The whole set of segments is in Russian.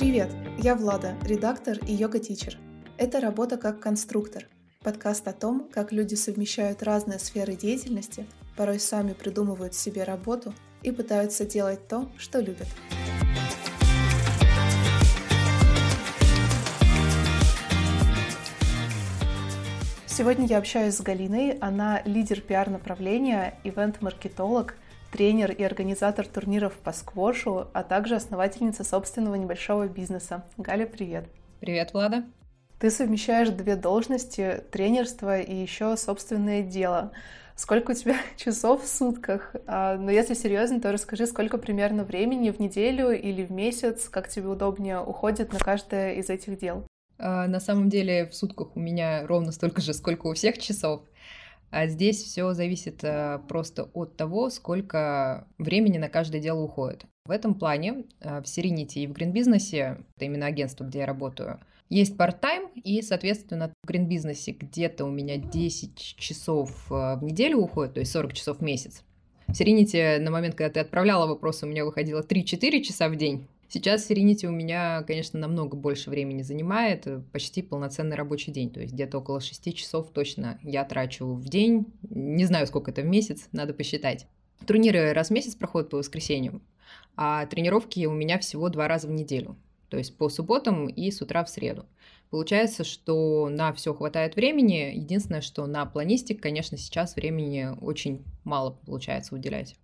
Привет, я Влада, редактор и йога-тичер. Это «Работа как конструктор» – подкаст о том, как люди совмещают разные сферы деятельности, порой сами придумывают себе работу и пытаются делать то, что любят. Сегодня я общаюсь с Галиной. Она лидер пиар-направления, ивент-маркетолог – тренер и организатор турниров по сквошу, а также основательница собственного небольшого бизнеса. Галя, привет. Привет, Влада. Ты совмещаешь две должности, тренерство и еще собственное дело. Сколько у тебя часов в сутках? А, но если серьезно, то расскажи, сколько примерно времени в неделю или в месяц, как тебе удобнее, уходит на каждое из этих дел? А, на самом деле в сутках у меня ровно столько же, сколько у всех часов. А здесь все зависит э, просто от того, сколько времени на каждое дело уходит. В этом плане э, в Serenity и в Business, это именно агентство, где я работаю, есть part-time, и, соответственно, в Business где-то у меня 10 часов э, в неделю уходит, то есть 40 часов в месяц. В Serenity на момент, когда ты отправляла вопрос, у меня выходило 3-4 часа в день. Сейчас Serenity у меня, конечно, намного больше времени занимает, э, почти полноценный рабочий день, то есть где-то около 6 часов точно я трачу в день, не знаю, сколько это в месяц, надо посчитать. Турниры раз в месяц проходят по воскресеньям, а тренировки у меня всего два раза в неделю, то есть по субботам и с утра в среду. Получается, что на все хватает времени. Единственное, что на планистик, конечно, сейчас времени очень мало получается уделять.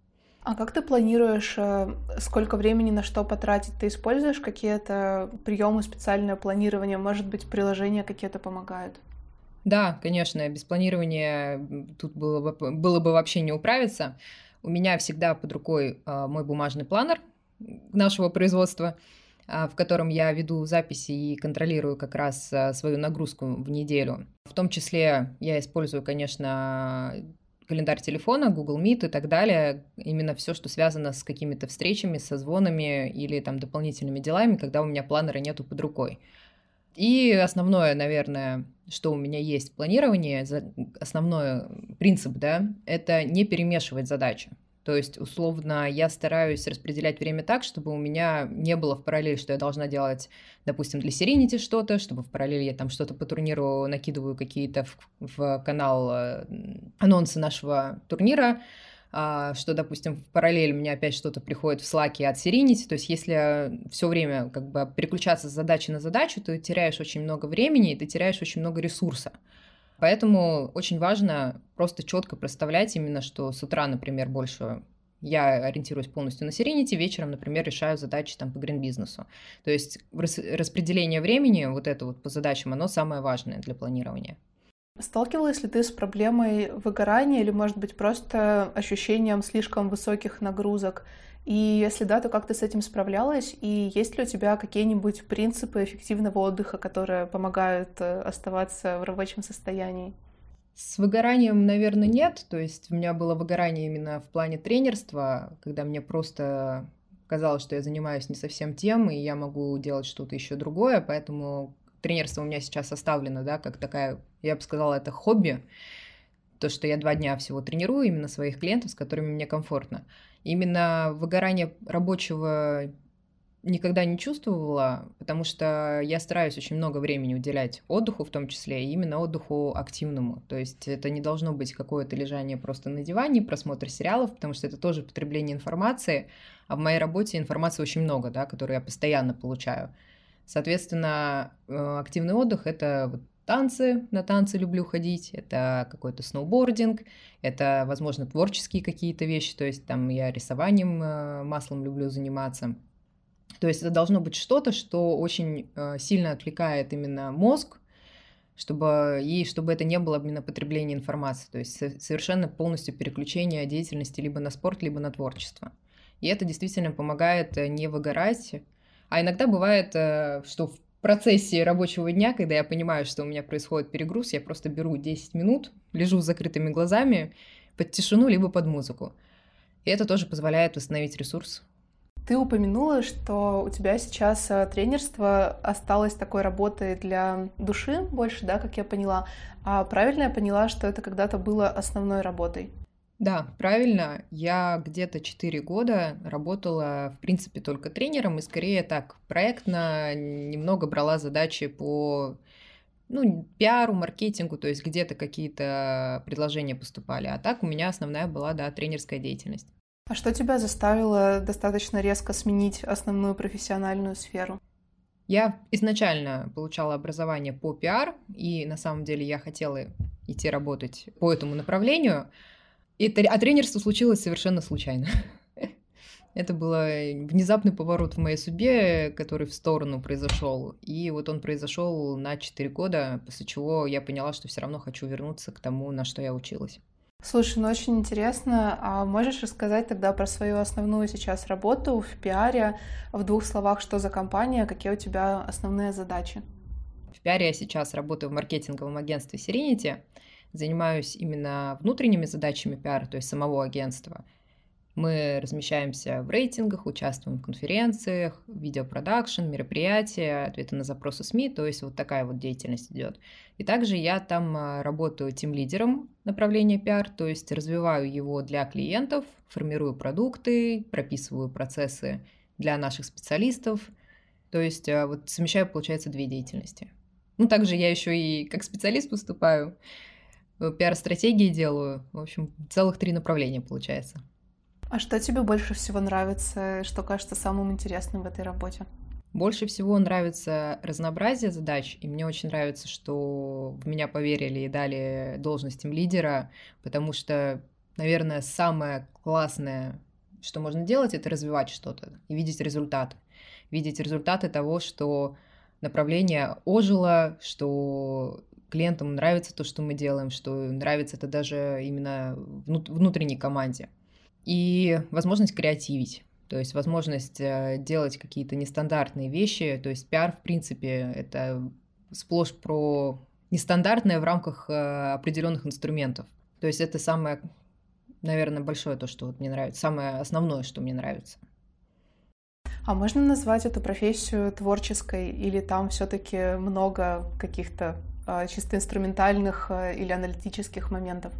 А как ты планируешь, э, сколько времени на что потратить? Ты используешь какие-то приемы специальное планирование? Может быть, приложения какие-то помогают? Да, конечно, без планирования тут было бы, было бы вообще не управиться. У меня всегда под рукой э, мой бумажный планер нашего производства, э, в котором я веду записи и контролирую как раз свою нагрузку в неделю. В том числе я использую, конечно, календарь телефона, Google Meet и так далее, именно все, что связано с какими-то встречами, созвонами или там дополнительными делами, когда у меня планера нету под рукой. И основное, наверное, что у меня есть в планировании, основной принцип, да, это не перемешивать задачи. То есть, условно, я стараюсь распределять время так, чтобы у меня не было в параллели, что я должна делать, допустим, для Serenity что-то, чтобы в параллели я там что-то по турниру накидываю какие-то в, в канал э, анонсы нашего турнира, а, что, допустим, в параллель меня опять что-то приходит в Slack от Serenity, то есть если все время как бы переключаться с задачи на задачу, ты теряешь очень много времени, и ты теряешь очень много ресурса. Поэтому очень важно просто четко представлять именно, что с утра, например, больше я ориентируюсь полностью на Serenity, вечером, например, решаю задачи там по грин-бизнесу. То есть распределение времени, вот это вот по задачам, оно самое важное для планирования. Сталкивалась ли ты с проблемой выгорания или, может быть, просто ощущением слишком высоких нагрузок? И если да, то как ты с этим справлялась? И есть ли у тебя какие-нибудь принципы эффективного отдыха, которые помогают э, оставаться в рабочем состоянии? С выгоранием, наверное, нет. То есть у меня было выгорание именно в плане тренерства, когда мне просто казалось, что я занимаюсь не совсем тем, и я могу делать что-то еще другое, поэтому тренерство у меня сейчас оставлено, да, как такая, я бы сказала, это хобби, то, что я два дня всего тренирую именно своих клиентов, с которыми мне комфортно. Именно выгорание рабочего никогда не чувствовала, потому что я стараюсь очень много времени уделять отдыху, в том числе, и именно отдыху активному. То есть это не должно быть какое-то лежание просто на диване, просмотр сериалов, потому что это тоже потребление информации, а в моей работе информации очень много, да, которую я постоянно получаю. Соответственно, э, активный отдых — это танцы, на танцы люблю ходить, это какой-то сноубординг, это, возможно, творческие какие-то вещи, то есть там я рисованием э, маслом люблю заниматься. То есть это должно быть что-то, что очень э, сильно отвлекает именно мозг, чтобы, и чтобы это не было именно потребление информации, то есть совершенно полностью переключение деятельности либо на спорт, либо на творчество. И это действительно помогает не выгорать. А иногда бывает, что в процессе рабочего дня, когда я понимаю, что у меня происходит перегруз, я просто беру 10 минут, лежу с закрытыми глазами под тишину либо под музыку. И это тоже позволяет восстановить ресурс. Ты упомянула, что у тебя сейчас э, тренерство осталось такой работой для души больше, да, как я поняла. А правильно я поняла, что это когда-то было основной работой? Да, правильно. Я где-то 4 года работала, в принципе, только тренером и скорее так проектно немного брала задачи по ну, пиару, маркетингу, то есть где-то какие-то предложения поступали. А так у меня основная была, да, тренерская деятельность. А что тебя заставило достаточно резко сменить основную профессиональную сферу? Я изначально получала образование по пиар, и на самом деле я хотела идти работать по этому направлению. И, а тренерство случилось совершенно случайно. Это был внезапный поворот в моей судьбе, который в сторону произошел. И вот он произошел на 4 года, после чего я поняла, что все равно хочу вернуться к тому, на что я училась. Слушай, ну очень интересно. А можешь рассказать тогда про свою основную сейчас работу в пиаре? В двух словах, что за компания, какие у тебя основные задачи? В пиаре я сейчас работаю в маркетинговом агентстве Serenity. Занимаюсь именно внутренними задачами пиара, то есть самого агентства – мы размещаемся в рейтингах, участвуем в конференциях, видеопродакшн, мероприятия, ответы на запросы СМИ, то есть вот такая вот деятельность идет. И также я там а, работаю тим-лидером направления пиар, то есть развиваю его для клиентов, формирую продукты, прописываю процессы для наших специалистов, то есть а, вот совмещаю, получается, две деятельности. Ну, также я еще и как специалист выступаю, пиар-стратегии делаю, в общем, целых три направления получается. А что тебе больше всего нравится, что кажется самым интересным в этой работе? Больше всего нравится разнообразие задач, и мне очень нравится, что в меня поверили и дали должность им лидера, потому что, наверное, самое классное, что можно делать, это развивать что-то и видеть результаты. Видеть результаты того, что направление ожило, что клиентам нравится то, что мы делаем, что нравится это даже именно внутренней команде и возможность креативить. То есть возможность э, делать какие-то нестандартные вещи. То есть пиар, в принципе, это сплошь про нестандартное в рамках э, определенных инструментов. То есть это самое, наверное, большое то, что вот мне нравится, самое основное, что мне нравится. А можно назвать эту профессию творческой или там все-таки много каких-то чисто инструментальных или аналитических моментов?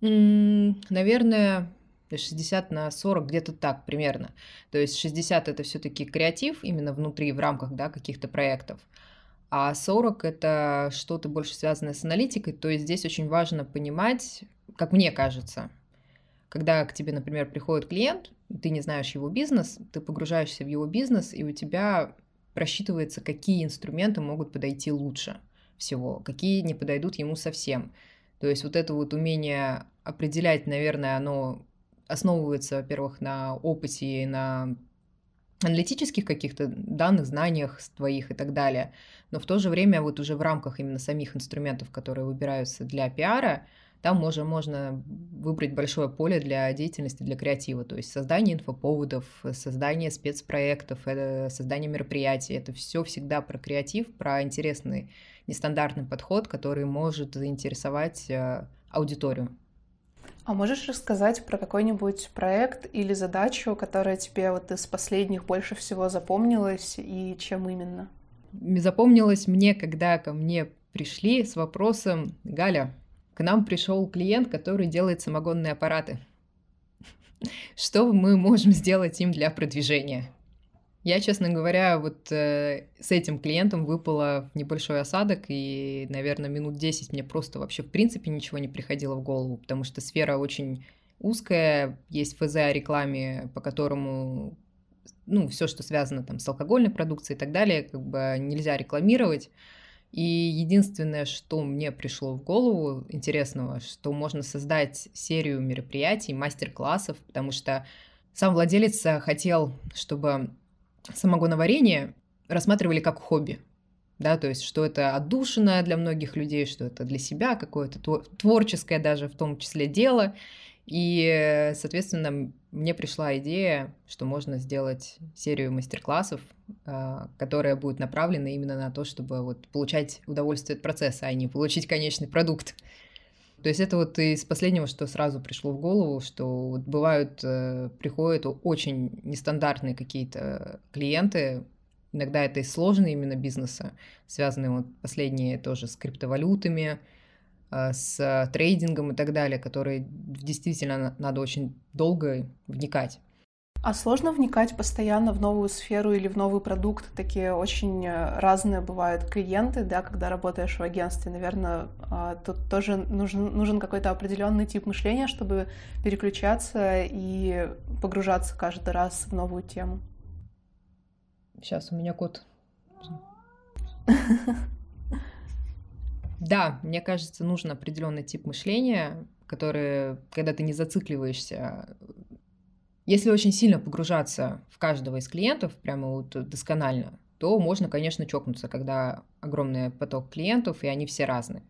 Наверное, 60 на 40, где-то так примерно. То есть 60 это все-таки креатив именно внутри, в рамках да, каких-то проектов, а 40 это что-то больше связанное с аналитикой. То есть здесь очень важно понимать, как мне кажется, когда к тебе, например, приходит клиент, ты не знаешь его бизнес, ты погружаешься в его бизнес, и у тебя просчитывается, какие инструменты могут подойти лучше всего, какие не подойдут ему совсем. То есть вот это вот умение определять, наверное, оно основывается, во-первых, на опыте и на аналитических каких-то данных, знаниях твоих и так далее. Но в то же время вот уже в рамках именно самих инструментов, которые выбираются для пиара, там уже можно выбрать большое поле для деятельности, для креатива, то есть создание инфоповодов, создание спецпроектов, э, создание мероприятий. Это все всегда про креатив, про интересный нестандартный подход, который может заинтересовать э, аудиторию. А можешь рассказать про какой-нибудь проект или задачу, которая тебе вот из последних больше всего запомнилась и чем именно? Запомнилось мне, когда ко мне пришли с вопросом «Галя, к нам пришел клиент, который делает самогонные аппараты. Что мы можем сделать им для продвижения?» Я, честно говоря, вот э, с этим клиентом выпало небольшой осадок, и, наверное, минут 10 мне просто вообще в принципе ничего не приходило в голову, потому что сфера очень узкая, есть ФЗ о рекламе, по которому ну, все, что связано там с алкогольной продукцией и так далее, как бы нельзя рекламировать. И единственное, что мне пришло в голову интересного, что можно создать серию мероприятий, мастер-классов, потому что сам владелец хотел, чтобы самогоноварение рассматривали как хобби. Да, то есть, что это отдушина для многих людей, что это для себя какое-то творческое даже в том числе дело. И, соответственно, мне пришла идея, что можно сделать серию мастер-классов, а, которая будет направлена именно на то, чтобы вот получать удовольствие от процесса, а не получить конечный продукт. То есть это вот из последнего, что сразу пришло в голову, что вот бывают, э, приходят очень нестандартные какие-то клиенты, иногда это и сложные именно бизнесы, связанные вот последние тоже с криптовалютами, с трейдингом и так далее, которые действительно надо очень долго вникать. А сложно вникать постоянно в новую сферу или в новый продукт? Такие очень э, разные бывают клиенты, да, когда работаешь в агентстве. Наверное, а, тут тоже нужен, нужен какой-то определенный тип мышления, чтобы переключаться и погружаться каждый раз в новую тему. Сейчас у меня кот. Да, мне кажется, нужен определенный тип мышления, который, когда ты не зацикливаешься если очень сильно погружаться в каждого из клиентов, прямо вот досконально, то можно, конечно, чокнуться, когда огромный поток клиентов, и они все разные.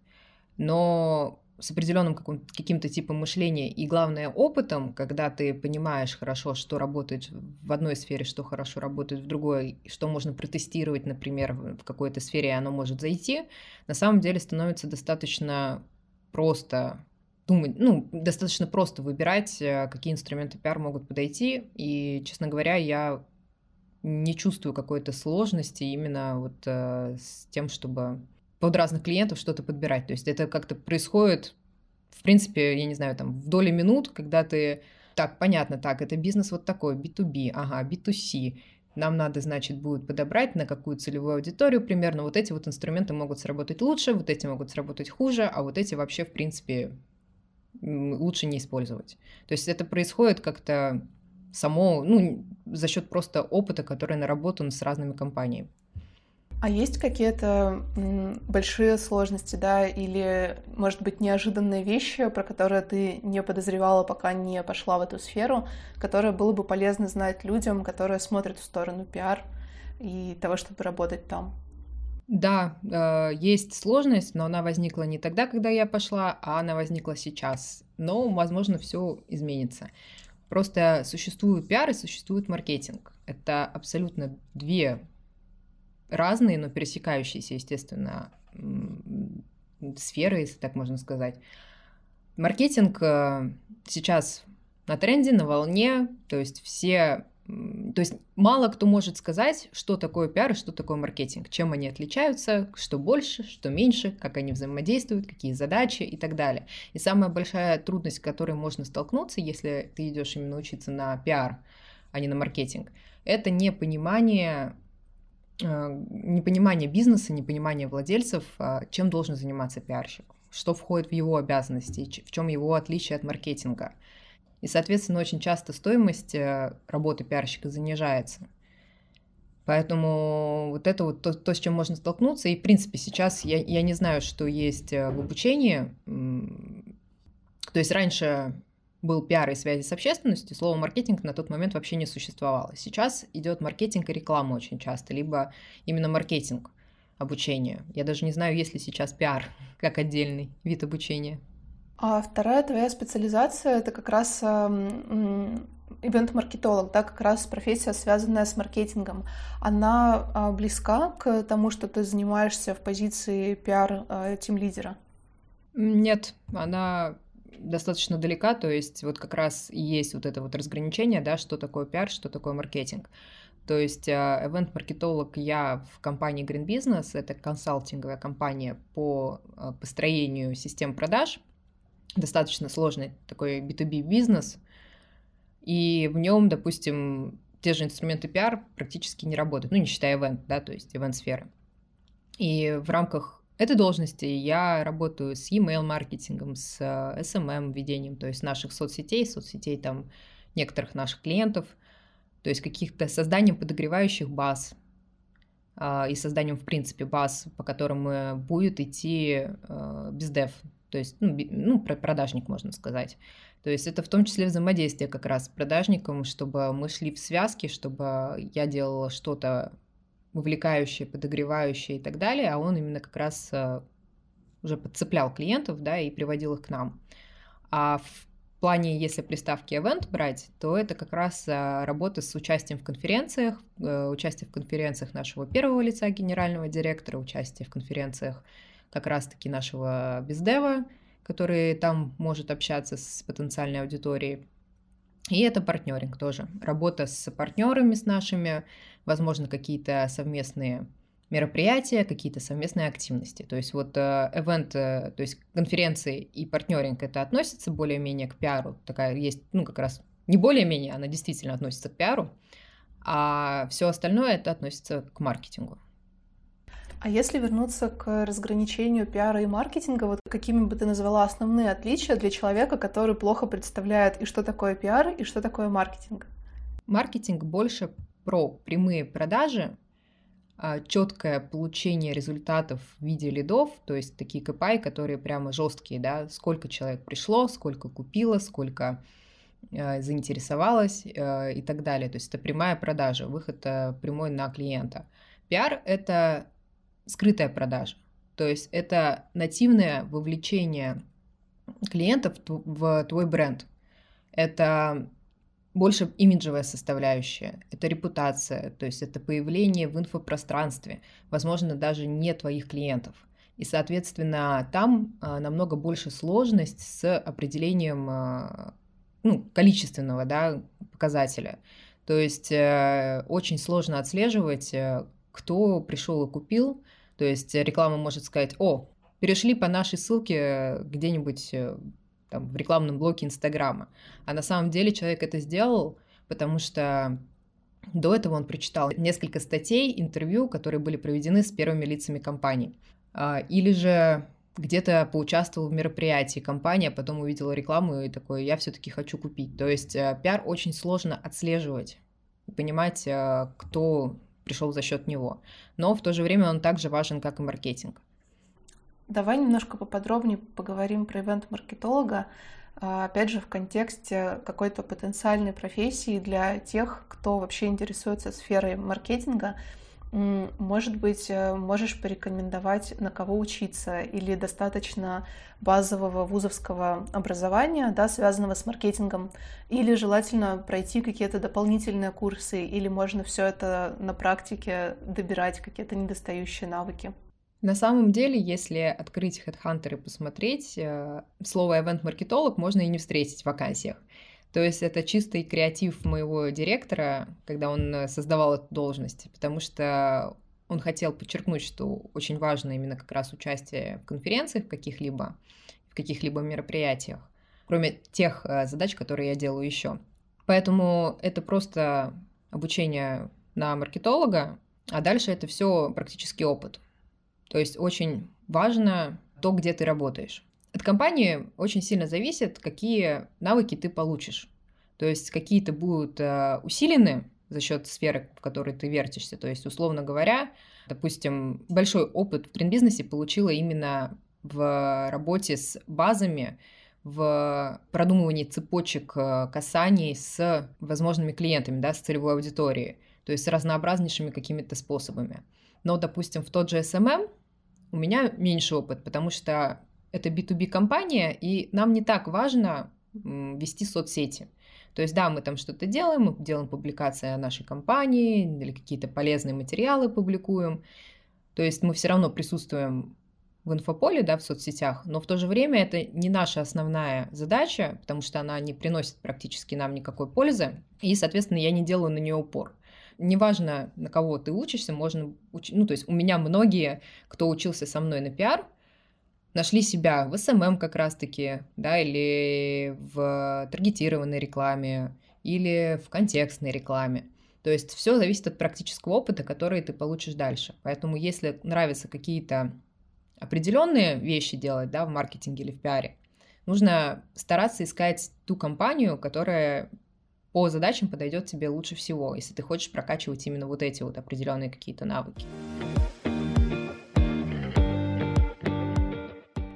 Но с определенным каким-то типом мышления и, главное, опытом, когда ты понимаешь хорошо, что работает в одной сфере, что хорошо работает в другой, что можно протестировать, например, в какой-то сфере, и оно может зайти, на самом деле становится достаточно просто думать, ну, достаточно просто выбирать, э, какие инструменты пиар могут подойти. И, честно говоря, я не чувствую какой-то сложности именно вот э, с тем, чтобы под разных клиентов что-то подбирать. То есть это как-то происходит, в принципе, я не знаю, там, в доли минут, когда ты так, понятно, так, это бизнес вот такой, B2B, ага, B2C, нам надо, значит, будет подобрать на какую целевую аудиторию примерно. Вот эти вот инструменты могут сработать лучше, вот эти могут сработать хуже, а вот эти вообще, в принципе, лучше не использовать. То есть это происходит как-то само, ну, за счет просто опыта, который наработан с разными компаниями. А есть какие-то большие сложности, да, или, может быть, неожиданные вещи, про которые ты не подозревала, пока не пошла в эту сферу, которые было бы полезно знать людям, которые смотрят в сторону пиар и того, чтобы работать там? Да, э, есть сложность, но она возникла не тогда, когда я пошла, а она возникла сейчас. Но, возможно, все изменится. Просто существует пиар и существует маркетинг. Это абсолютно две разные, но пересекающиеся, естественно, сферы, если так можно сказать. Маркетинг э, сейчас на тренде, на волне, то есть все то есть мало кто может сказать, что такое пиар и что такое маркетинг, чем они отличаются, что больше, что меньше, как они взаимодействуют, какие задачи и так далее. И самая большая трудность, с которой можно столкнуться, если ты идешь именно учиться на пиар, а не на маркетинг, это непонимание непонимание бизнеса, непонимание владельцев, а, чем должен заниматься пиарщик, что входит в его обязанности, в чем его отличие от маркетинга – и, соответственно, очень часто стоимость э, работы пиарщика занижается. Поэтому вот это вот то, то, с чем можно столкнуться. И, в принципе, сейчас я, я не знаю, что есть э, в обучении. То есть раньше был пиар и связи с общественностью, слово маркетинг на тот момент вообще не существовало. Сейчас идет маркетинг и реклама очень часто, либо именно маркетинг обучения. Я даже не знаю, есть ли сейчас пиар как отдельный вид обучения. А вторая твоя специализация — это как раз ивент-маркетолог, да, как раз профессия, связанная с маркетингом. Она а, близка к тому, что ты занимаешься в позиции пиар-тим-лидера? Нет, она достаточно далека, то есть вот как раз есть вот это вот разграничение, да, что такое пиар, что такое маркетинг. То есть event-маркетолог я в компании Green Business, это консалтинговая компания по а, построению систем продаж – достаточно сложный такой B2B бизнес, и в нем, допустим, те же инструменты пиар практически не работают, ну, не считая event, да, то есть event-сферы. И в рамках этой должности я работаю с email маркетингом, с SMM ведением, то есть наших соцсетей, соцсетей там некоторых наших клиентов, то есть каких-то созданием подогревающих баз а, и созданием, в принципе, баз, по которым будет идти а, бездев, то есть, ну, ну, продажник, можно сказать. То есть это в том числе взаимодействие как раз с продажником, чтобы мы шли в связке, чтобы я делала что-то увлекающее, подогревающее и так далее, а он именно как раз э, уже подцеплял клиентов, да, и приводил их к нам. А в плане, если приставки event брать, то это как раз э, работа с участием в конференциях, э, участие в конференциях нашего первого лица генерального директора, участие в конференциях как раз-таки нашего бездева, который там может общаться с потенциальной аудиторией. И это партнеринг тоже. Работа с партнерами, с нашими, возможно, какие-то совместные мероприятия, какие-то совместные активности. То есть вот event, то есть конференции и партнеринг это относится более-менее к пиару. Такая есть, ну как раз не более-менее, она действительно относится к пиару, а все остальное это относится к маркетингу. А если вернуться к разграничению пиара и маркетинга, вот какими бы ты назвала основные отличия для человека, который плохо представляет и что такое пиар, и что такое маркетинг? Маркетинг больше про прямые продажи, а, четкое получение результатов в виде лидов, то есть такие КПИ, которые прямо жесткие, да, сколько человек пришло, сколько купило, сколько э, заинтересовалось э, и так далее. То есть это прямая продажа, выход прямой на клиента. Пиар — это скрытая продажа. То есть это нативное вовлечение клиентов в твой бренд. Это больше имиджевая составляющая, это репутация, то есть это появление в инфопространстве, возможно, даже не твоих клиентов. И, соответственно, там а, намного больше сложность с определением а, ну, количественного да, показателя. То есть э, очень сложно отслеживать, э, кто пришел и купил, то есть реклама может сказать, о, перешли по нашей ссылке где-нибудь э, там, в рекламном блоке Инстаграма. А на самом деле человек это сделал, потому что до этого он прочитал несколько статей, интервью, которые были проведены с первыми лицами компании. А, или же где-то поучаствовал в мероприятии компания, потом увидела рекламу и такой, я все-таки хочу купить. То есть э, пиар очень сложно отслеживать понимать, э, кто пришел за счет него. Но в то же время он также важен, как и маркетинг. Давай немножко поподробнее поговорим про ивент-маркетолога, а, опять же, в контексте какой-то потенциальной профессии для тех, кто вообще интересуется сферой маркетинга. Может быть, э, можешь порекомендовать, на кого учиться, или достаточно базового вузовского образования, да, связанного с маркетингом, или желательно пройти какие-то дополнительные курсы, или можно все это на практике добирать, какие-то недостающие навыки. На самом деле, если открыть HeadHunter и посмотреть, э, слово «event-маркетолог» можно и не встретить в вакансиях. То есть это чистый креатив моего директора, когда он э, создавал эту должность, потому что он хотел подчеркнуть, что очень важно именно как раз участие в конференциях каких-либо, в каких-либо мероприятиях, кроме тех э, задач, которые я делаю еще. Поэтому это просто обучение на маркетолога, а дальше это все практически опыт. То есть очень важно то, где ты работаешь. От компании очень сильно зависит, какие навыки ты получишь. То есть какие-то будут э, усилены за счет сферы, в которой ты вертишься. То есть, условно говоря, допустим, большой опыт в трендбизнесе получила именно в работе с базами, в продумывании цепочек э, касаний с возможными клиентами, да, с целевой аудиторией, то есть с разнообразнейшими какими-то способами. Но, допустим, в тот же SMM у меня меньше опыт, потому что это B2B компания, и нам не так важно вести соцсети. То есть, да, мы там что-то делаем, мы делаем публикации о нашей компании или какие-то полезные материалы публикуем. То есть мы все равно присутствуем в инфополе, да, в соцсетях, но в то же время это не наша основная задача, потому что она не приносит практически нам никакой пользы, и, соответственно, я не делаю на нее упор. Неважно, на кого ты учишься, можно учить, ну, то есть у меня многие, кто учился со мной на пиар, нашли себя в СММ эм эм как раз-таки, да, или в таргетированной рекламе, или в контекстной рекламе. То есть все зависит от практического опыта, который ты получишь дальше. Поэтому если нравятся какие-то определенные вещи делать, да, в маркетинге или в пиаре, нужно стараться искать ту компанию, которая по задачам подойдет тебе лучше всего, если ты хочешь прокачивать именно вот эти вот определенные какие-то навыки.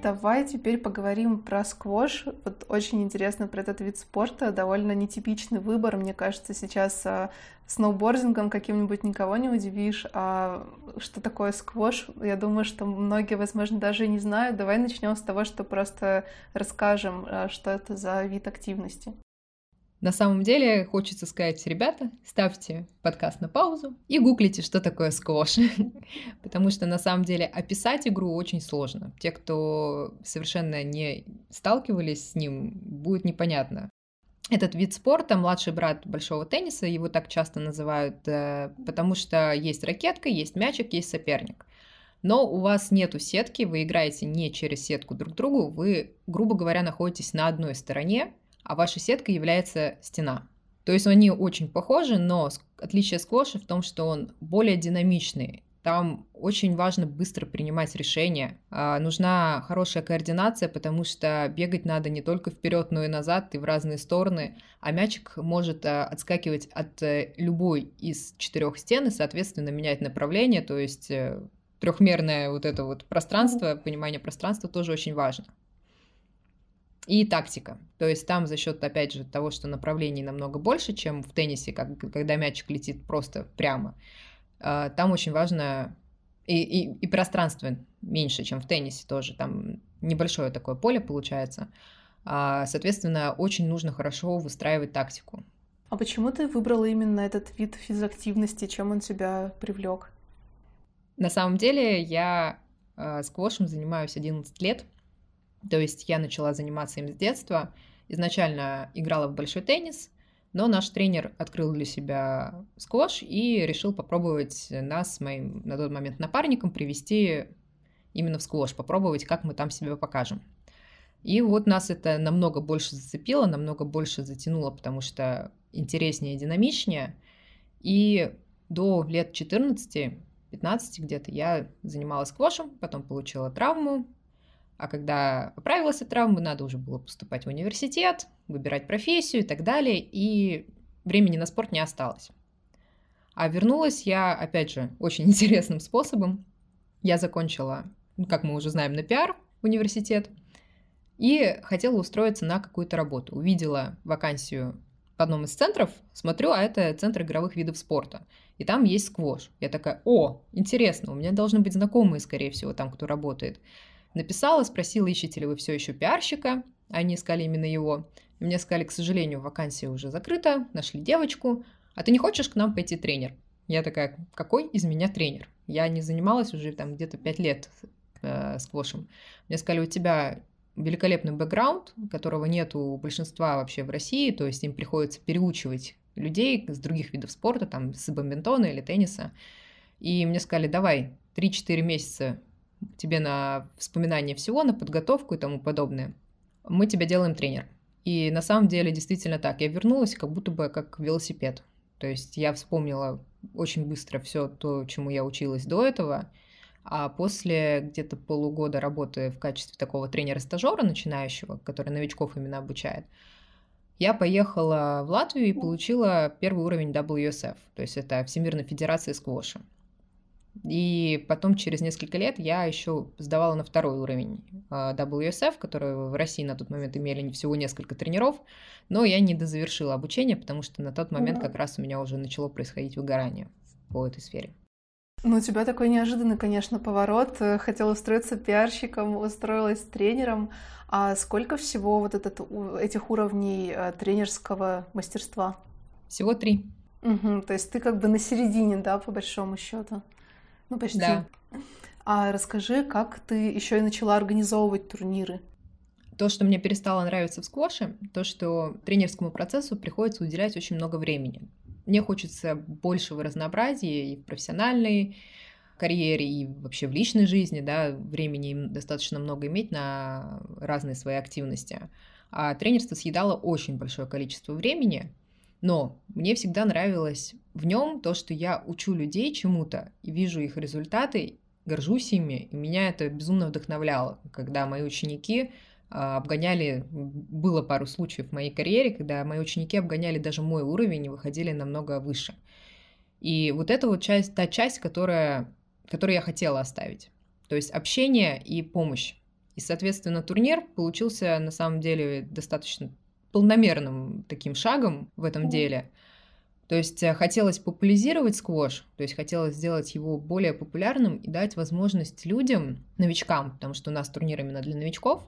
Давай теперь поговорим про сквош. Вот очень интересно про этот вид спорта. Довольно нетипичный выбор. Мне кажется, сейчас а, сноубордингом каким-нибудь никого не удивишь. А что такое сквош? Я думаю, что многие, возможно, даже не знают. Давай начнем с того, что просто расскажем, а, что это за вид активности. На самом деле, хочется сказать, ребята, ставьте подкаст на паузу и гуглите, что такое сквош. Потому что на самом деле описать игру очень сложно. Те, кто совершенно не сталкивались с ним, будет непонятно. этот вид спорта младший брат большого тенниса, его так часто называют, э, потому что есть ракетка, есть мячик, есть соперник. Но у вас нету сетки, вы играете не через сетку друг другу, вы, грубо говоря, находитесь на одной стороне, а ваша сетка является стена. То есть они очень похожи, но отличие сквоша в том, что он более динамичный. Там очень важно быстро принимать решения. А, нужна хорошая координация, потому что бегать надо не только вперед, но и назад, и в разные стороны. А мячик может а, отскакивать от э, любой из четырех стен и, соответственно, менять направление. То есть э, трехмерное вот это вот пространство, понимание пространства тоже очень важно. И тактика. То есть там за счет, опять же, того, что направлений намного больше, чем в теннисе, как, когда мячик летит просто прямо, а, там очень важно и, и, и пространство меньше, чем в теннисе тоже. Там небольшое такое поле получается. А, соответственно, очень нужно хорошо выстраивать тактику. А почему ты выбрала именно этот вид физактивности? Чем он тебя привлек? На самом деле я э, сквошем занимаюсь 11 лет. То есть я начала заниматься им с детства. Изначально играла в большой теннис, но наш тренер открыл для себя сквош и решил попробовать нас с моим на тот момент напарником привести именно в сквош, попробовать, как мы там себя покажем. И вот нас это намного больше зацепило, намного больше затянуло, потому что интереснее и динамичнее. И до лет 14-15 где-то я занималась сквошем, потом получила травму, а когда поправилась от травмы, надо уже было поступать в университет, выбирать профессию и так далее, и времени на спорт не осталось. А вернулась я, опять же, очень интересным способом. Я закончила, ну, как мы уже знаем, на пиар университет, и хотела устроиться на какую-то работу. Увидела вакансию в одном из центров, смотрю, а это центр игровых видов спорта. И там есть сквош. Я такая, о, интересно, у меня должны быть знакомые, скорее всего, там, кто работает. Написала, спросила, ищете ли вы все еще пиарщика. Они искали именно его. И мне сказали, к сожалению, вакансия уже закрыта, нашли девочку. А ты не хочешь к нам пойти тренер? Я такая, какой из меня тренер? Я не занималась уже там где-то пять лет э, сквошем. Мне сказали, у тебя великолепный бэкграунд, которого нет у большинства вообще в России, то есть им приходится переучивать людей с других видов спорта, там, с бадминтона или тенниса. И мне сказали, давай, 3-4 месяца тебе на вспоминание всего, на подготовку и тому подобное, мы тебя делаем тренер. И на самом деле действительно так. Я вернулась как будто бы как велосипед. То есть я вспомнила очень быстро все то, чему я училась до этого, а после где-то полугода работы в качестве такого тренера-стажера начинающего, который новичков именно обучает, я поехала в Латвию и получила первый уровень WSF, то есть это Всемирная Федерация сквоша. И потом через несколько лет я еще сдавала на второй уровень а, WSF, который в России на тот момент имели всего несколько тренеров, но я не дозавершила обучение, потому что на тот момент как раз у меня уже начало происходить выгорание по этой сфере. Ну, у тебя такой неожиданный, конечно, поворот. Хотела устроиться пиарщиком, устроилась тренером. А сколько всего вот этот, этих уровней э, тренерского мастерства? Всего три. Угу, то есть ты как бы на середине, да, по большому счету. Ну, почти. Да. А расскажи, как ты еще и начала организовывать турниры? То, что мне перестало нравиться в сквоше, то, что тренерскому процессу приходится уделять очень много времени. Мне хочется большего разнообразия и в профессиональной карьере, и вообще в личной жизни, да, времени им достаточно много иметь на разные свои активности. А тренерство съедало очень большое количество времени, но мне всегда нравилось в нем то, что я учу людей чему-то и вижу их результаты, горжусь ими, и меня это безумно вдохновляло, когда мои ученики а, обгоняли, было пару случаев в моей карьере, когда мои ученики обгоняли даже мой уровень и выходили намного выше. И вот это вот часть, та часть, которая, которую я хотела оставить. То есть общение и помощь. И, соответственно, турнир получился на самом деле достаточно полномерным таким шагом в этом деле. То есть э, хотелось популяризировать сквош, то есть хотелось сделать его более популярным и дать возможность людям, новичкам, потому что у нас турнир именно для новичков,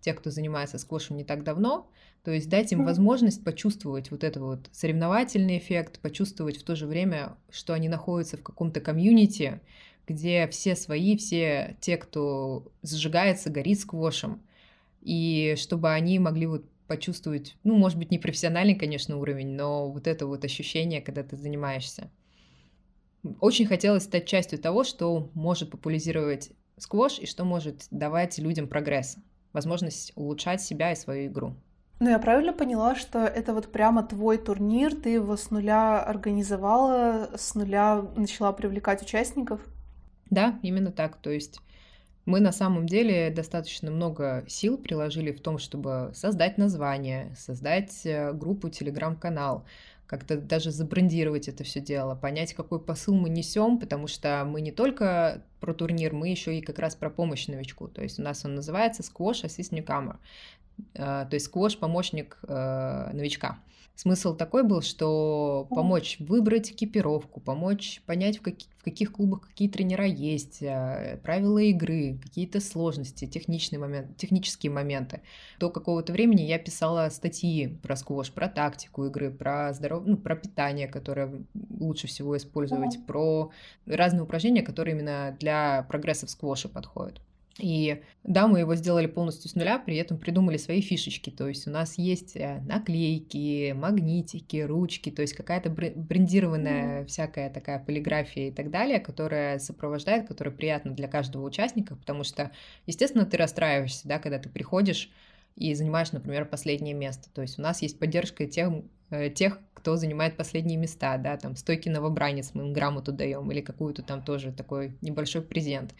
те, кто занимается сквошем не так давно, то есть дать им возможность почувствовать вот этот вот соревновательный эффект, почувствовать в то же время, что они находятся в каком-то комьюнити, где все свои, все те, кто зажигается, горит сквошем, и чтобы они могли вот почувствовать, ну, может быть, не профессиональный, конечно, уровень, но вот это вот ощущение, когда ты занимаешься. Очень хотелось стать частью того, что может популяризировать сквош и что может давать людям прогресс, возможность улучшать себя и свою игру. Ну, я правильно поняла, что это вот прямо твой турнир, ты его с нуля организовала, с нуля начала привлекать участников? Да, именно так. То есть мы на самом деле достаточно много сил приложили в том, чтобы создать название, создать э, группу, телеграм-канал, как-то даже забрендировать это все дело, понять, какой посыл мы несем, потому что мы не только про турнир, мы еще и как раз про помощь новичку. То есть у нас он называется Squash Assist Newcomer. Э, то есть сквош помощник э, новичка. Смысл такой был, что помочь выбрать экипировку, помочь понять, в, каких, в каких клубах какие тренера есть, э, правила игры, какие-то сложности, техничные моменты, технические моменты. До какого-то времени я писала статьи про сквош, про тактику игры, про здоров... ну, про питание, которое лучше всего использовать, про разные упражнения, которые именно для прогресса в сквоше подходят. И да, мы его сделали полностью с нуля, при этом придумали свои фишечки. То есть у нас есть э, наклейки, магнитики, ручки, то есть какая-то брендированная всякая такая полиграфия и так далее, которая сопровождает, которая приятна для каждого участника, потому что, естественно, ты расстраиваешься, да, когда ты приходишь и занимаешь, например, последнее место. То есть у нас есть поддержка тех, э, тех кто занимает последние места, да, там стойки новобранец мы им грамоту даем или какую-то там тоже такой небольшой презент.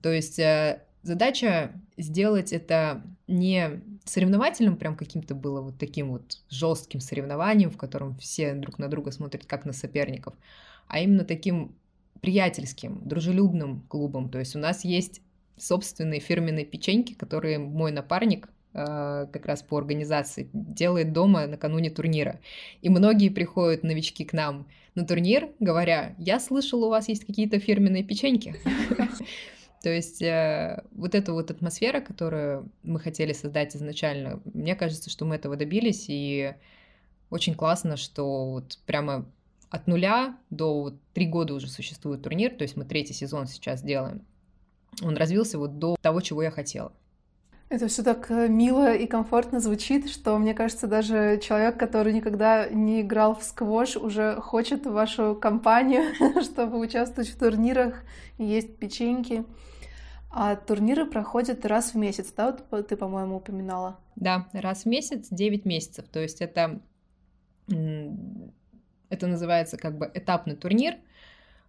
То есть э, задача сделать это не соревновательным, прям каким-то было вот таким вот жестким соревнованием, в котором все друг на друга смотрят как на соперников, а именно таким приятельским, дружелюбным клубом. То есть у нас есть собственные фирменные печеньки, которые мой напарник э, как раз по организации делает дома накануне турнира. И многие приходят новички к нам на турнир, говоря, я слышал, у вас есть какие-то фирменные печеньки. То есть э, вот эта вот атмосфера, которую мы хотели создать изначально, мне кажется, что мы этого добились, и очень классно, что вот прямо от нуля до вот три года уже существует турнир, то есть мы третий сезон сейчас делаем. Он развился вот до того, чего я хотела. Это все так э, мило и комфортно звучит, что мне кажется, даже человек, который никогда не играл в сквош, уже хочет вашу компанию, чтобы участвовать в турнирах и есть печеньки. А турниры проходят раз в месяц, да, вот ты, по-моему, упоминала? Да, раз в месяц, 9 месяцев. То есть это, это называется как бы этапный турнир.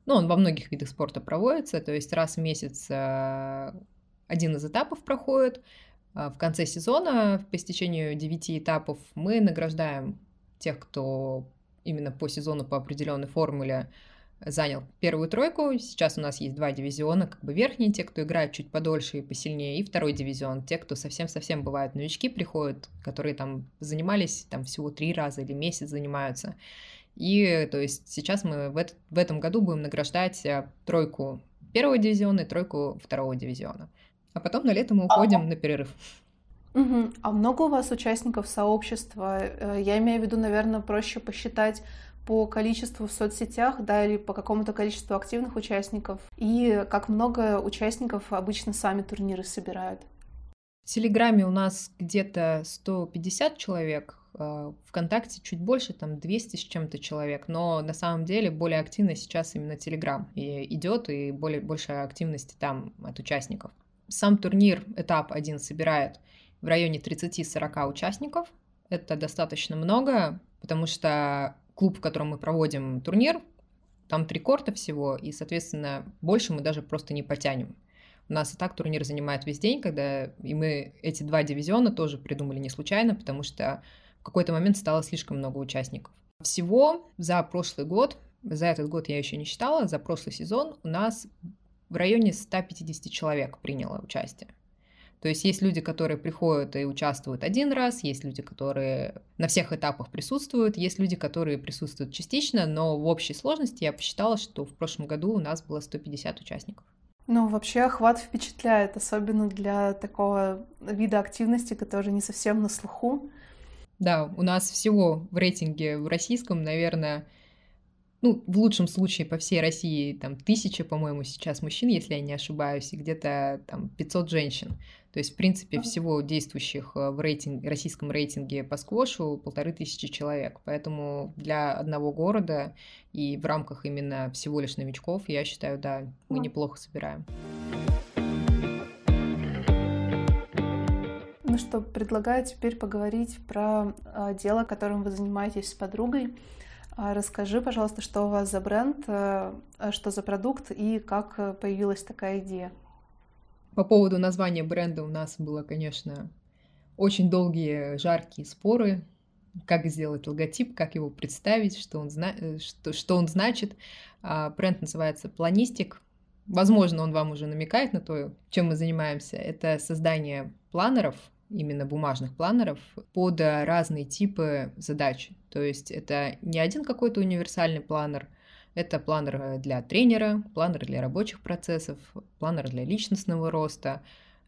Ну, он во многих видах спорта проводится, то есть раз в месяц э, один из этапов проходит. А в конце сезона, по истечению 9 этапов, мы награждаем тех, кто именно по сезону по определенной формуле занял первую тройку. Сейчас у нас есть два дивизиона, как бы верхние, те, кто играет чуть подольше и посильнее, и второй дивизион, те, кто совсем-совсем бывают новички, приходят, которые там занимались там всего три раза или месяц занимаются. И то есть сейчас мы в, этот, в этом году будем награждать э, тройку первого дивизиона и тройку второго дивизиона. А потом на лето мы уходим на перерыв. Угу. А много у вас участников сообщества? Э, я имею в виду, наверное, проще посчитать по количеству в соцсетях, да, или по какому-то количеству активных участников, и как много участников обычно сами турниры собирают. В Телеграме у нас где-то 150 человек, а, ВКонтакте чуть больше, там 200 с чем-то человек, но на самом деле более активно сейчас именно Телеграм и идет, и более, большая активности там от участников. Сам турнир, этап один собирает в районе 30-40 участников. Это достаточно много, потому что клуб, в котором мы проводим турнир, там три корта всего, и, соответственно, больше мы даже просто не потянем. У нас и так турнир занимает весь день, когда и мы эти два дивизиона тоже придумали не случайно, потому что в какой-то момент стало слишком много участников. Всего за прошлый год, за этот год я еще не считала, за прошлый сезон у нас в районе 150 человек приняло участие. То есть есть люди, которые приходят и участвуют один раз, есть люди, которые на всех этапах присутствуют, есть люди, которые присутствуют частично, но в общей сложности я посчитала, что в прошлом году у нас было 150 участников. Ну, вообще охват впечатляет, особенно для такого вида активности, который не совсем на слуху. Да, у нас всего в рейтинге в российском, наверное, ну, в лучшем случае по всей России там тысяча, по-моему, сейчас мужчин, если я не ошибаюсь, и где-то там 500 женщин. То есть, в принципе, всего действующих э, в рейтинг, российском рейтинге по сквошу полторы тысячи человек. Поэтому для одного города и в рамках именно всего лишь новичков, я считаю, да, мы неплохо собираем. Ну что, предлагаю теперь поговорить про э, дело, которым вы занимаетесь с подругой. А расскажи, пожалуйста, что у вас за бренд, э, что за продукт и как э, появилась такая идея. По поводу названия бренда у нас было, конечно, очень долгие жаркие споры, как сделать логотип, как его представить, что он, зна... Э, что, что он значит. А бренд называется Планистик. Возможно, он вам уже намекает на то, чем мы занимаемся. Это создание планеров, именно бумажных планеров, под разные типы задач. То есть это не один какой-то универсальный планер – это планер для тренера, планер для рабочих процессов, планер для личностного роста,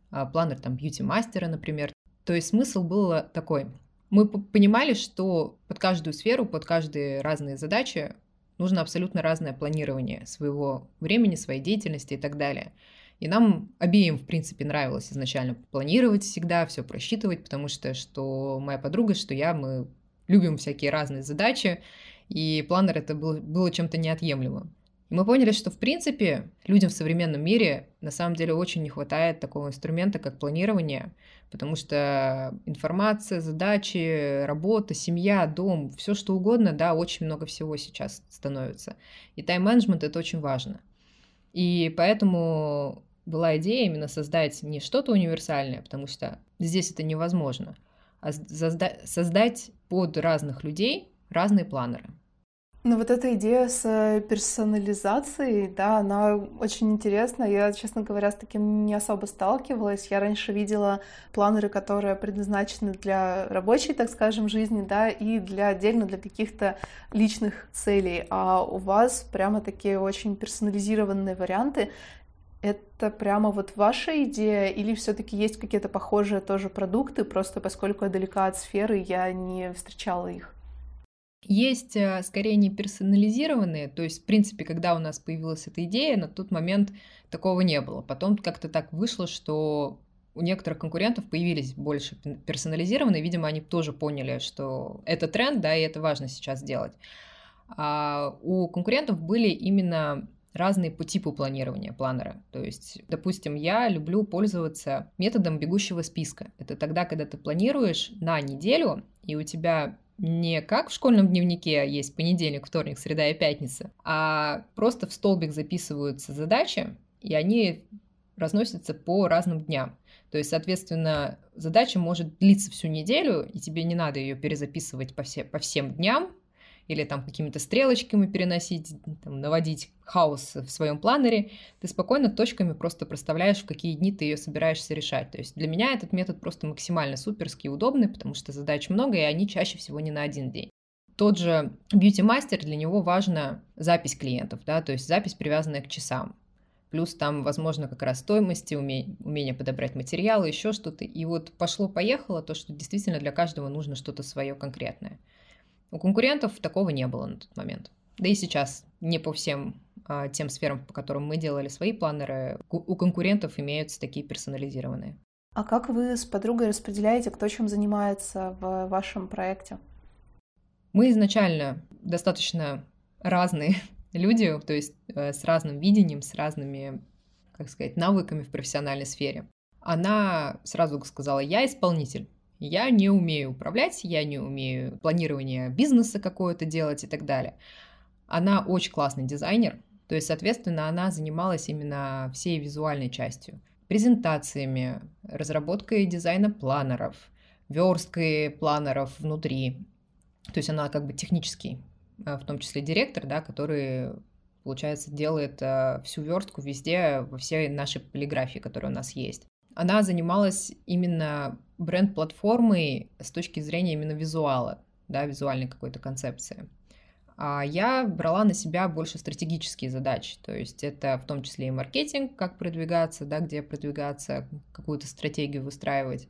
а, планер там бьюти-мастера, например. То есть смысл был такой. Мы понимали, что под каждую сферу, под каждые разные задачи нужно абсолютно разное планирование своего времени, своей деятельности и так далее. И нам обеим, в принципе, нравилось изначально планировать всегда, все просчитывать, потому что что моя подруга, что я, мы любим всякие разные задачи, и планер это был, было чем-то неотъемлемым. И мы поняли, что, в принципе, людям в современном мире на самом деле очень не хватает такого инструмента, как планирование, потому что информация, задачи, работа, семья, дом, все что угодно, да, очень много всего сейчас становится. И тайм-менеджмент это очень важно. И поэтому была идея именно создать не что-то универсальное, потому что здесь это невозможно, а создать под разных людей разные планеры. Ну вот эта идея с персонализацией, да, она очень интересна. Я, честно говоря, с таким не особо сталкивалась. Я раньше видела планеры, которые предназначены для рабочей, так скажем, жизни, да, и для отдельно для каких-то личных целей. А у вас прямо такие очень персонализированные варианты. Это прямо вот ваша идея или все-таки есть какие-то похожие тоже продукты, просто поскольку я далека от сферы, я не встречала их? Есть э, скорее не персонализированные, то есть, в принципе, когда у нас появилась эта идея, на тот момент такого не было. Потом как-то так вышло, что у некоторых конкурентов появились больше персонализированные, видимо, они тоже поняли, что это тренд, да, и это важно сейчас делать. А у конкурентов были именно разные по типу планирования планера. То есть, допустим, я люблю пользоваться методом бегущего списка. Это тогда, когда ты планируешь на неделю, и у тебя не как в школьном дневнике есть понедельник, вторник, среда и пятница, а просто в столбик записываются задачи, и они разносятся по разным дням. То есть, соответственно, задача может длиться всю неделю, и тебе не надо ее перезаписывать по, все, по всем дням, или там какими-то стрелочками переносить, там, наводить хаос в своем планере, ты спокойно точками просто проставляешь, в какие дни ты ее собираешься решать. То есть для меня этот метод просто максимально суперский удобный, потому что задач много, и они чаще всего не на один день. Тот же бьюти-мастер, для него важна запись клиентов, да, то есть запись, привязанная к часам. Плюс там, возможно, как раз стоимости, умение подобрать материалы, еще что-то. И вот пошло-поехало то, что действительно для каждого нужно что-то свое конкретное. У конкурентов такого не было на тот момент. Да и сейчас не по всем а, тем сферам, по которым мы делали свои планеры, у конкурентов имеются такие персонализированные. А как вы с подругой распределяете, кто чем занимается в вашем проекте? Мы изначально достаточно разные люди, то есть э, с разным видением, с разными, как сказать, навыками в профессиональной сфере. Она сразу сказала, я исполнитель. Я не умею управлять, я не умею планирование бизнеса какое-то делать и так далее. Она очень классный дизайнер, то есть, соответственно, она занималась именно всей визуальной частью. Презентациями, разработкой дизайна планеров, версткой планеров внутри. То есть она как бы технический, а, в том числе директор, да, который, получается, делает а, всю верстку везде, во всей нашей полиграфии, которая у нас есть. Она занималась именно бренд-платформой с точки зрения именно визуала, да, визуальной какой-то концепции. А я брала на себя больше стратегические задачи, то есть это в том числе и маркетинг, как продвигаться, да, где продвигаться, какую-то стратегию выстраивать.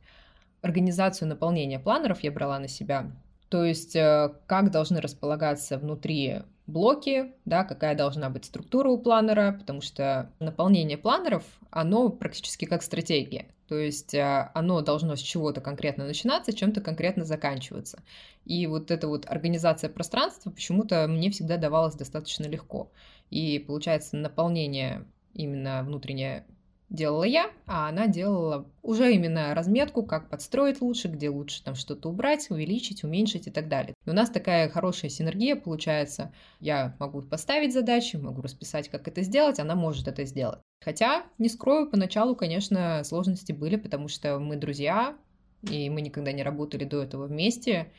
Организацию наполнения планеров я брала на себя, то есть э, как должны располагаться внутри блоки, да, какая должна быть структура у планера, потому что наполнение планеров, оно практически как стратегия. То есть а, оно должно с чего-то конкретно начинаться, чем-то конкретно заканчиваться. И вот эта вот организация пространства почему-то мне всегда давалась достаточно легко. И получается наполнение именно внутреннее делала я, а она делала уже именно разметку, как подстроить лучше, где лучше там что-то убрать, увеличить, уменьшить и так далее. И у нас такая хорошая синергия получается. Я могу поставить задачи, могу расписать, как это сделать, она может это сделать. Хотя, не скрою, поначалу, конечно, сложности были, потому что мы друзья, и мы никогда не работали до этого вместе,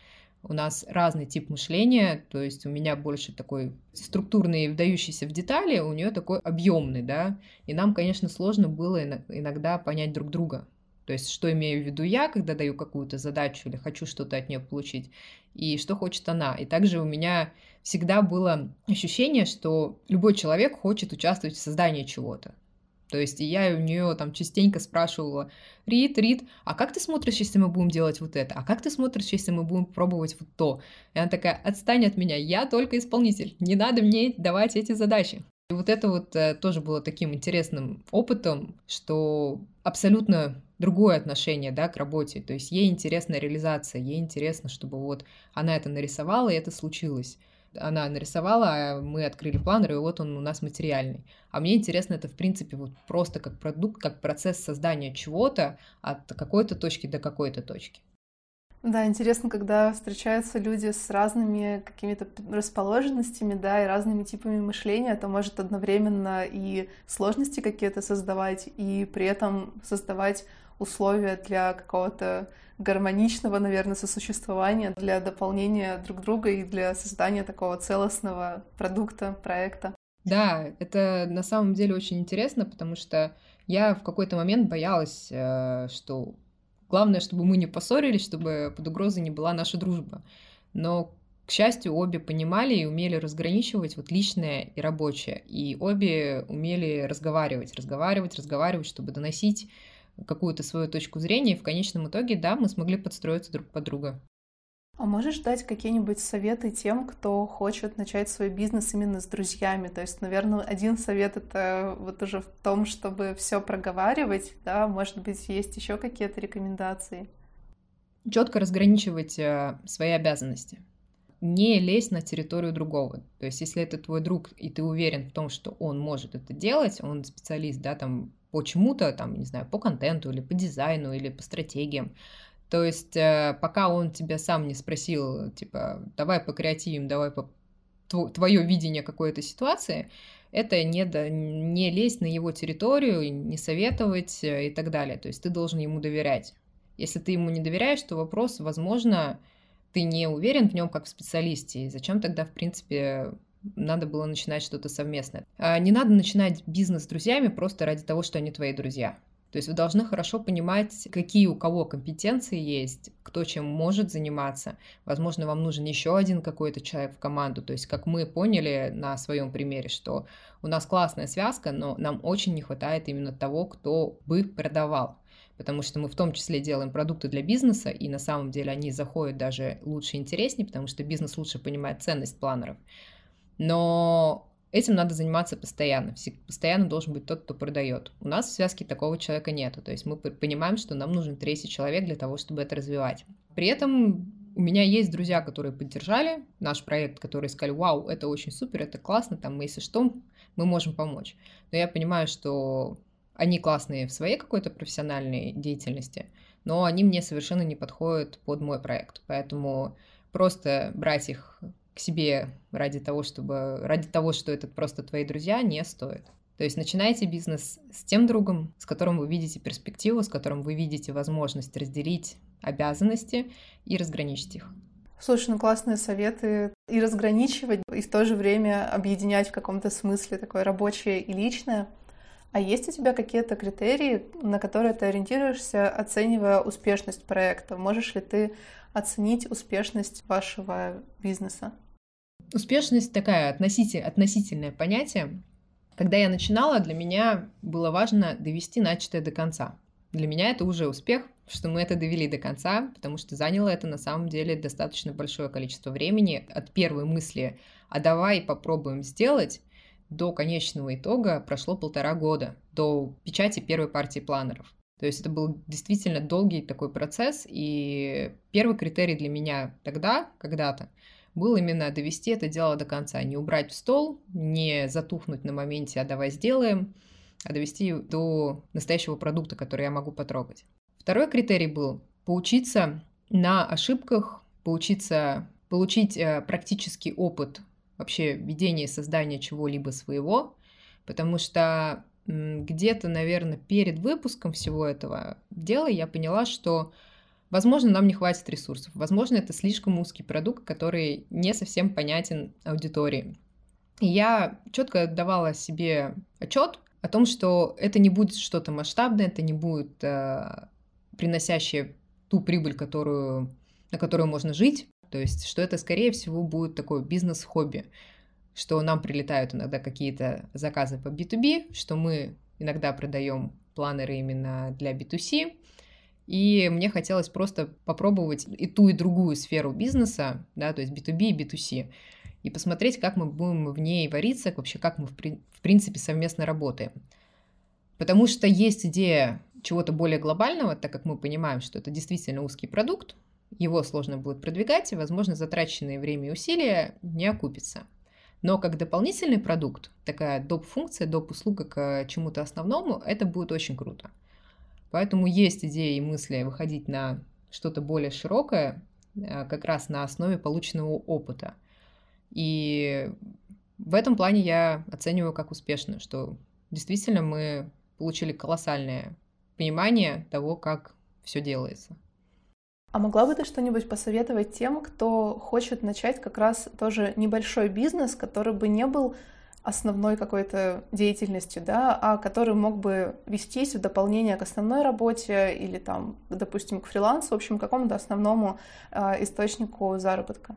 у нас разный тип мышления, то есть у меня больше такой структурный, вдающийся в детали, у нее такой объемный, да, и нам, конечно, сложно было иногда понять друг друга. То есть, что имею в виду я, когда даю какую-то задачу или хочу что-то от нее получить, и что хочет она. И также у меня всегда было ощущение, что любой человек хочет участвовать в создании чего-то. То есть я у нее там частенько спрашивала, Рит, Рит, а как ты смотришь, если мы будем делать вот это? А как ты смотришь, если мы будем пробовать вот то? И она такая, отстань от меня, я только исполнитель, не надо мне давать эти задачи. И вот это вот э, тоже было таким интересным опытом, что абсолютно другое отношение, да, к работе. То есть ей интересна реализация, ей интересно, чтобы вот она это нарисовала, и это случилось она нарисовала, а мы открыли планер, и вот он у нас материальный. А мне интересно это, в принципе, вот просто как продукт, как процесс создания чего-то от какой-то точки до какой-то точки. Да, интересно, когда встречаются люди с разными какими-то расположенностями, да, и разными типами мышления, это может одновременно и сложности какие-то создавать, и при этом создавать условия для какого-то гармоничного, наверное, сосуществования, для дополнения друг друга и для создания такого целостного продукта, проекта. Да, это на самом деле очень интересно, потому что я в какой-то момент боялась, э, что главное, чтобы мы не поссорились, чтобы под угрозой не была наша дружба. Но, к счастью, обе понимали и умели разграничивать вот личное и рабочее. И обе умели разговаривать, разговаривать, разговаривать, чтобы доносить какую-то свою точку зрения, и в конечном итоге, да, мы смогли подстроиться друг под друга. А можешь дать какие-нибудь советы тем, кто хочет начать свой бизнес именно с друзьями? То есть, наверное, один совет это вот уже в том, чтобы все проговаривать, да, может быть, есть еще какие-то рекомендации? Четко разграничивать э, свои обязанности. Не лезть на территорию другого. То есть, если это твой друг, и ты уверен в том, что он может это делать, он специалист, да, там, по чему-то, там, не знаю, по контенту или по дизайну или по стратегиям. То есть э, пока он тебя сам не спросил, типа, давай покреативим, давай по твое видение какой-то ситуации, это не, до, не лезть на его территорию, не советовать э, и так далее. То есть ты должен ему доверять. Если ты ему не доверяешь, то вопрос, возможно, ты не уверен в нем как в специалисте. И зачем тогда, в принципе, надо было начинать что-то совместное. А, не надо начинать бизнес с друзьями просто ради того, что они твои друзья. То есть вы должны хорошо понимать, какие у кого компетенции есть, кто чем может заниматься. Возможно, вам нужен еще один какой-то человек в команду. То есть, как мы поняли на своем примере, что у нас классная связка, но нам очень не хватает именно того, кто бы продавал. Потому что мы в том числе делаем продукты для бизнеса, и на самом деле они заходят даже лучше и интереснее, потому что бизнес лучше понимает ценность планеров. Но этим надо заниматься постоянно. Постоянно должен быть тот, кто продает. У нас в связке такого человека нету. То есть мы понимаем, что нам нужен третий человек для того, чтобы это развивать. При этом у меня есть друзья, которые поддержали наш проект, которые сказали, вау, это очень супер, это классно, там, если что, мы можем помочь. Но я понимаю, что они классные в своей какой-то профессиональной деятельности, но они мне совершенно не подходят под мой проект. Поэтому просто брать их к себе ради того, чтобы ради того, что это просто твои друзья, не стоит. То есть начинайте бизнес с тем другом, с которым вы видите перспективу, с которым вы видите возможность разделить обязанности и разграничить их. Слушай, ну классные советы. И разграничивать, и в то же время объединять в каком-то смысле такое рабочее и личное. А есть у тебя какие-то критерии, на которые ты ориентируешься, оценивая успешность проекта? Можешь ли ты оценить успешность вашего бизнеса? Успешность такая относитель, относительное понятие. Когда я начинала, для меня было важно довести начатое до конца. Для меня это уже успех, что мы это довели до конца, потому что заняло это на самом деле достаточно большое количество времени от первой мысли «а давай попробуем сделать» до конечного итога прошло полтора года, до печати первой партии планеров. То есть это был действительно долгий такой процесс, и первый критерий для меня тогда, когда-то, был именно довести это дело до конца, не убрать в стол, не затухнуть на моменте, а давай сделаем, а довести до настоящего продукта, который я могу потрогать. Второй критерий был поучиться на ошибках, поучиться, получить э, практический опыт вообще ведения и создания чего-либо своего, потому что где-то, наверное, перед выпуском всего этого дела я поняла, что, возможно, нам не хватит ресурсов. Возможно, это слишком узкий продукт, который не совсем понятен аудитории. И я четко давала себе отчет о том, что это не будет что-то масштабное, это не будет э, приносящее ту прибыль, которую, на которую можно жить. То есть, что это, скорее всего, будет такой бизнес-хобби что нам прилетают иногда какие-то заказы по B2B, что мы иногда продаем планеры именно для B2C. И мне хотелось просто попробовать и ту, и другую сферу бизнеса, да, то есть B2B и B2C, и посмотреть, как мы будем в ней вариться, вообще как мы в, при, в принципе совместно работаем. Потому что есть идея чего-то более глобального, так как мы понимаем, что это действительно узкий продукт, его сложно будет продвигать, и, возможно, затраченные время и усилия не окупятся. Но как дополнительный продукт, такая доп-функция, доп-услуга к чему-то основному, это будет очень круто. Поэтому есть идеи и мысли выходить на что-то более широкое, э, как раз на основе полученного опыта. И в этом плане я оцениваю как успешно, что действительно мы получили колоссальное понимание того, как все делается. А могла бы ты что-нибудь посоветовать тем, кто хочет начать как раз тоже небольшой бизнес, который бы не был основной какой-то деятельностью, да, а который мог бы вестись в дополнение к основной работе или там, допустим, к фрилансу, в общем, к какому-то основному э, источнику заработка?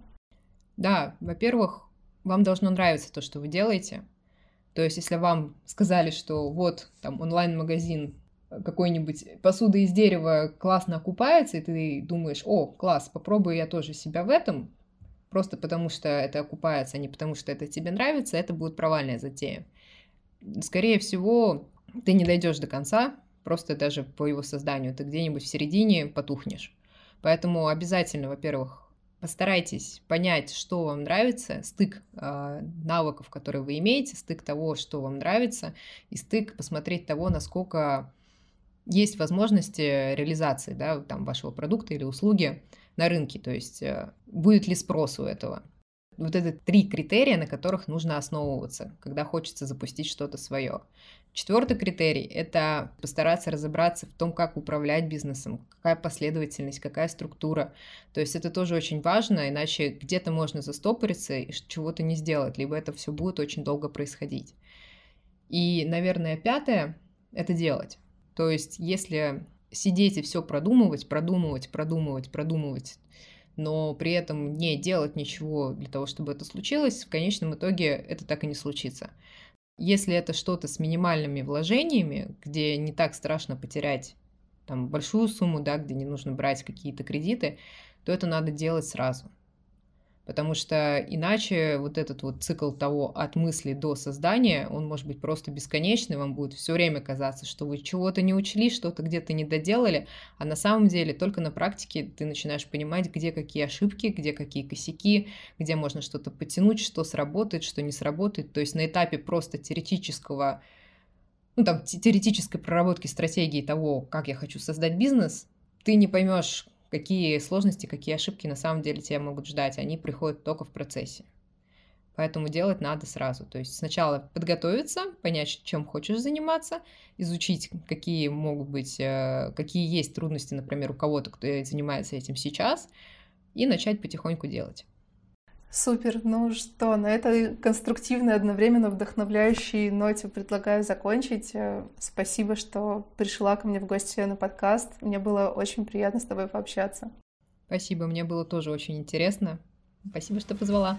Да, во-первых, вам должно нравиться то, что вы делаете. То есть, если вам сказали, что вот там онлайн-магазин какой-нибудь посуда из дерева классно окупается, и ты думаешь, о, класс, попробую я тоже себя в этом, просто потому что это окупается, а не потому что это тебе нравится, это будет провальная затея. Скорее всего, ты не дойдешь до конца, просто даже по его созданию, ты где-нибудь в середине потухнешь. Поэтому обязательно, во-первых, постарайтесь понять, что вам нравится, стык э, навыков, которые вы имеете, стык того, что вам нравится, и стык посмотреть того, насколько есть возможности реализации да, там, вашего продукта или услуги на рынке, то есть э, будет ли спрос у этого. Вот это три критерия, на которых нужно основываться, когда хочется запустить что-то свое. Четвертый критерий – это постараться разобраться в том, как управлять бизнесом, какая последовательность, какая структура. То есть это тоже очень важно, иначе где-то можно застопориться и чего-то не сделать, либо это все будет очень долго происходить. И, наверное, пятое – это делать. То есть, если сидеть и все продумывать, продумывать, продумывать, продумывать, но при этом не делать ничего для того, чтобы это случилось, в конечном итоге это так и не случится. Если это что-то с минимальными вложениями, где не так страшно потерять там большую сумму, да, где не нужно брать какие-то кредиты, то это надо делать сразу потому что иначе вот этот вот цикл того от мысли до создания, он может быть просто бесконечный, вам будет все время казаться, что вы чего-то не учли, что-то где-то не доделали, а на самом деле только на практике ты начинаешь понимать, где какие ошибки, где какие косяки, где можно что-то потянуть, что сработает, что не сработает, то есть на этапе просто теоретического ну, там, теоретической проработки стратегии того, как я хочу создать бизнес, ты не поймешь, какие сложности, какие ошибки на самом деле тебя могут ждать, они приходят только в процессе. Поэтому делать надо сразу. То есть сначала подготовиться, понять, чем хочешь заниматься, изучить, какие могут быть, э, какие есть трудности, например, у кого-то, кто занимается этим сейчас, и начать потихоньку делать. Супер. Ну что, на этой конструктивной, одновременно вдохновляющей ноте предлагаю закончить. Э, спасибо, что пришла ко мне в гости на подкаст. Мне было очень приятно с тобой пообщаться. Спасибо, мне было тоже очень интересно. Спасибо, что позвала.